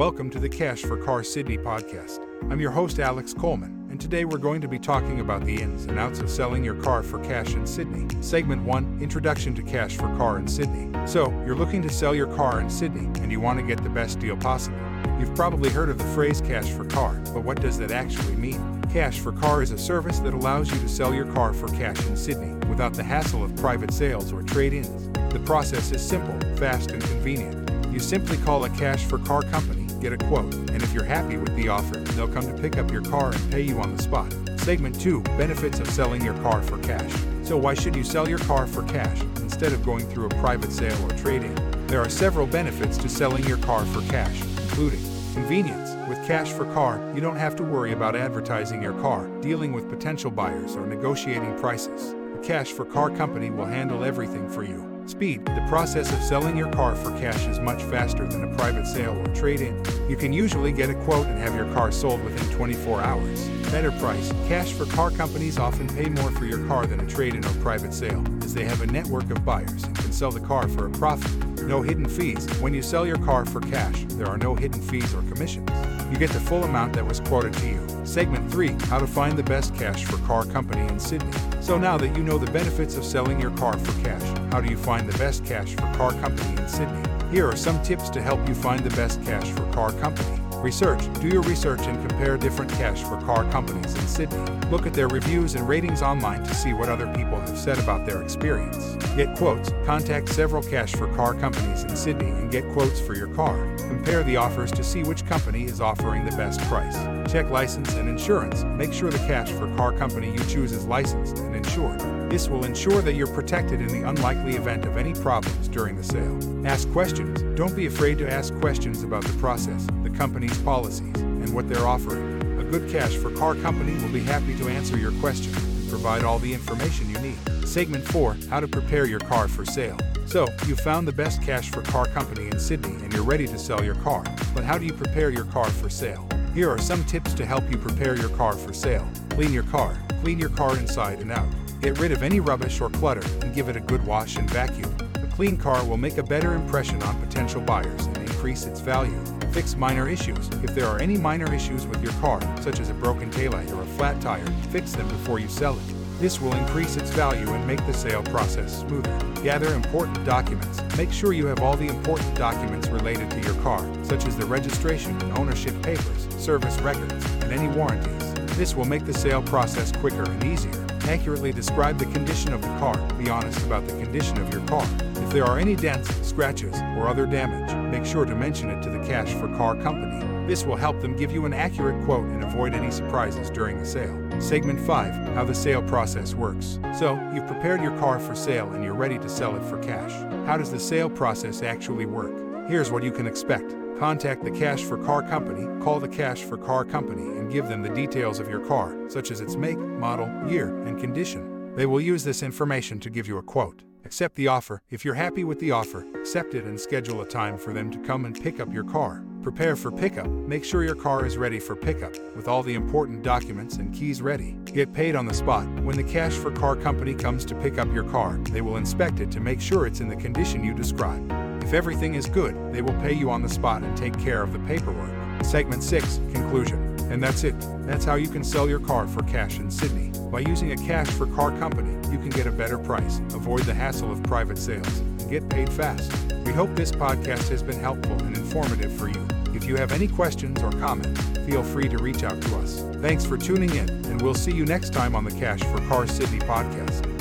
Welcome to the Cash for Car Sydney podcast. I'm your host, Alex Coleman, and today we're going to be talking about the ins and outs of selling your car for cash in Sydney. Segment 1 Introduction to Cash for Car in Sydney. So, you're looking to sell your car in Sydney and you want to get the best deal possible. You've probably heard of the phrase cash for car, but what does that actually mean? Cash for Car is a service that allows you to sell your car for cash in Sydney without the hassle of private sales or trade ins. The process is simple, fast, and convenient. You simply call a cash for car company, get a quote, and if you're happy with the offer, they'll come to pick up your car and pay you on the spot. Segment 2 Benefits of selling your car for cash. So, why should you sell your car for cash instead of going through a private sale or trade in? There are several benefits to selling your car for cash, including Convenience. With Cash for Car, you don't have to worry about advertising your car, dealing with potential buyers, or negotiating prices. The Cash for Car company will handle everything for you. Speed. The process of selling your car for cash is much faster than a private sale or trade in. You can usually get a quote and have your car sold within 24 hours. Better price. Cash for car companies often pay more for your car than a trade in or private sale, as they have a network of buyers and can sell the car for a profit. No hidden fees. When you sell your car for cash, there are no hidden fees or commissions. You get the full amount that was quoted to you. Segment 3 How to find the best cash for car company in Sydney. So now that you know the benefits of selling your car for cash, how do you find the best cash for car company in Sydney? Here are some tips to help you find the best cash for car company. Research. Do your research and compare different cash for car companies in Sydney. Look at their reviews and ratings online to see what other people have said about their experience. Get quotes. Contact several cash for car companies in Sydney and get quotes for your car. Compare the offers to see which company is offering the best price. Check license and insurance. Make sure the cash for car company you choose is licensed and insured. This will ensure that you're protected in the unlikely event of any problems during the sale. Ask questions. Don't be afraid to ask questions about the process, the company's policies, and what they're offering. A good cash for car company will be happy to answer your questions and provide all the information you need. Segment 4 How to prepare your car for sale. So, you found the best cash for car company in Sydney and you're ready to sell your car. But how do you prepare your car for sale? Here are some tips to help you prepare your car for sale. Clean your car. Clean your car inside and out. Get rid of any rubbish or clutter and give it a good wash and vacuum. A clean car will make a better impression on potential buyers and increase its value. Fix minor issues. If there are any minor issues with your car, such as a broken taillight or a flat tire, fix them before you sell it. This will increase its value and make the sale process smoother. Gather important documents. Make sure you have all the important documents related to your car, such as the registration and ownership papers, service records, and any warranties. This will make the sale process quicker and easier. Accurately describe the condition of the car. Be honest about the condition of your car. If there are any dents, scratches, or other damage, make sure to mention it to the Cash for Car company. This will help them give you an accurate quote and avoid any surprises during the sale. Segment 5 How the sale process works. So, you've prepared your car for sale and you're ready to sell it for cash. How does the sale process actually work? Here's what you can expect. Contact the Cash for Car company, call the Cash for Car company, and give them the details of your car, such as its make, model, year, and condition. They will use this information to give you a quote. Accept the offer. If you're happy with the offer, accept it and schedule a time for them to come and pick up your car. Prepare for pickup. Make sure your car is ready for pickup, with all the important documents and keys ready. Get paid on the spot. When the Cash for Car company comes to pick up your car, they will inspect it to make sure it's in the condition you describe. If everything is good, they will pay you on the spot and take care of the paperwork. Segment 6 Conclusion. And that's it. That's how you can sell your car for cash in Sydney. By using a cash for car company, you can get a better price, avoid the hassle of private sales, get paid fast. We hope this podcast has been helpful and informative for you. If you have any questions or comments, feel free to reach out to us. Thanks for tuning in, and we'll see you next time on the Cash for Car Sydney podcast.